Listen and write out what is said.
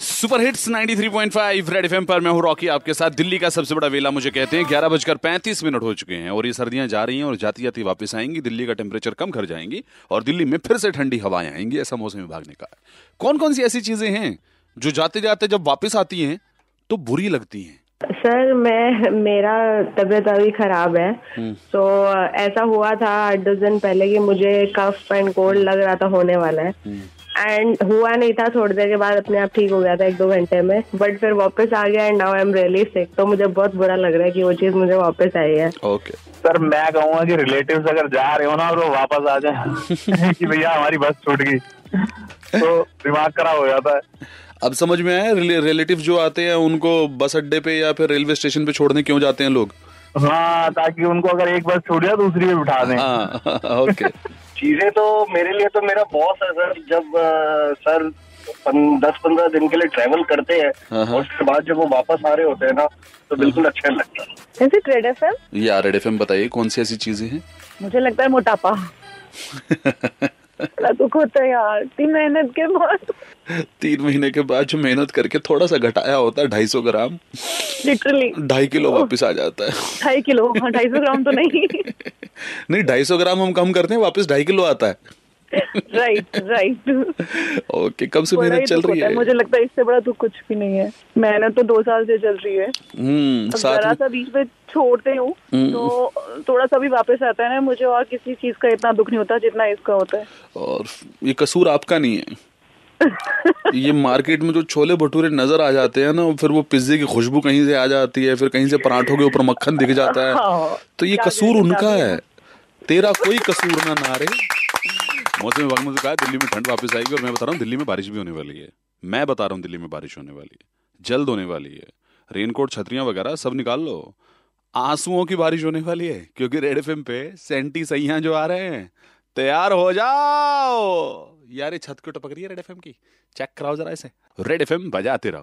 Super hits 93.5 red FM पर मैं हूँ रॉकी आपके साथ दिल्ली का सबसे बड़ा वेला मुझे कहते हैं ग्यारह बजकर पैंतीस मिनट हो चुके हैं और ये सर्दियाँ जा रही हैं और जाती जाती वापस आएँगी, दिल्ली का टेम्परेचर कम कर जाएँगी और दिल्ली में फिर से ठंडी हवाएँ आएँगी, ऐसा मौसम विभाग ने कहा। कौन कौन सी ऐसी चीज़ें हैं जो जाते जाते जब वापस आती हैं तो बुरी लगती हैं? सर मैं मेरा तबीयत अभी खराब है। तो ऐसा हुआ था आठ दस दिन पहले कि मुझे कफ एंड कोल्ड लग रहा था होने वाला है। एंड हुआ नहीं था थोड़ी देर के बाद अपने आप ठीक हो गया था एक दो घंटे में। बट फिर वापस आ गया and now I am really sick तो मुझे बहुत बुरा लग रहा है कि वो चीज़ मुझे वापस आई है। ओके सर मैं कहूँगा कि रिलेटिव्स अगर जा रहे हो ना तो वापस आ जाए कि भैया हमारी बस छूट गई। तो दिमाग खराब हो जाता है। अब समझ में आया रिलेटिव जो आते हैं उनको बस अड्डे पे या फिर रेलवे स्टेशन पे छोड़ने क्यों जाते हैं लोग? हाँ ताकि उनको अगर एक बस छूट जाए दूसरी में बिठा दें। हाँ ओके चीज़ें तो मेरे लिए तो मेरा बॉस है सर जब अ, सर पन, दस पंद्रह दिन के लिए ट्रेवल करते हैं हाँ, हाँ। और उसके बाद जब वो वापस आ रहे होते हैं ना तो बिल्कुल अच्छा नहीं लगता है। या रेड एफ़ बताइए कौन सी ऐसी चीज़ें हैं? मुझे लगता है मोटापा। दुख होता है यार इतनी मेहनत के बाद। तीन महीने के बाद जो मेहनत करके थोड़ा सा घटाया होता है ढाई सौ ग्राम। लिटरली ढाई किलो वापस आ जाता है। ढाई किलो हाँ ढाई सौ ग्राम तो नहीं। नहीं ढाई सौ ग्राम हम कम करते हैं वापस ढाई किलो आता है। राइट राइट ओके कब से मेहनत चल रही है। मुझे लगता है इससे बड़ा दुख कुछ भी नहीं है। मेहनत तो दो साल से चल रही है। हम्म जरा सा बीच में छोड़ते हूँ तो थोड़ा सा भी वापस आता है ना मुझे और किसी चीज़ का इतना दुख नहीं होता जितना इसका होता है। और ये कसूर आपका नहीं है। ये मार्केट में जो छोले भटूरे नज़र आ जाते हैं ना फिर वो पिज्जे की खुशबू कहीं से आ जाती है फिर कहीं से पराठों के ऊपर मक्खन दिख जाता है। हाँ, तो ये कसूर उनका है। तेरा कोई कसूर ना ना रे मौसम विभाग ने कहा दिल्ली में ठंड वापस आएगी और मैं बता रहा हूँ दिल्ली में बारिश भी होने वाली है। मैं बता रहा हूँ दिल्ली में बारिश होने वाली है। जल्द होने वाली है। रेनकोट छतरियाँ वगैरह सब निकाल लो। आंसुओं की बारिश होने वाली है क्योंकि रेड एफ़ पे सेंटी सैया जो आ रहे हैं तैयार हो जाओ। यार ये छत क्यों टपक रही है रेड एफएम की? चेक कराओ जरा इसे। रेड एफ़ बजाते रहो।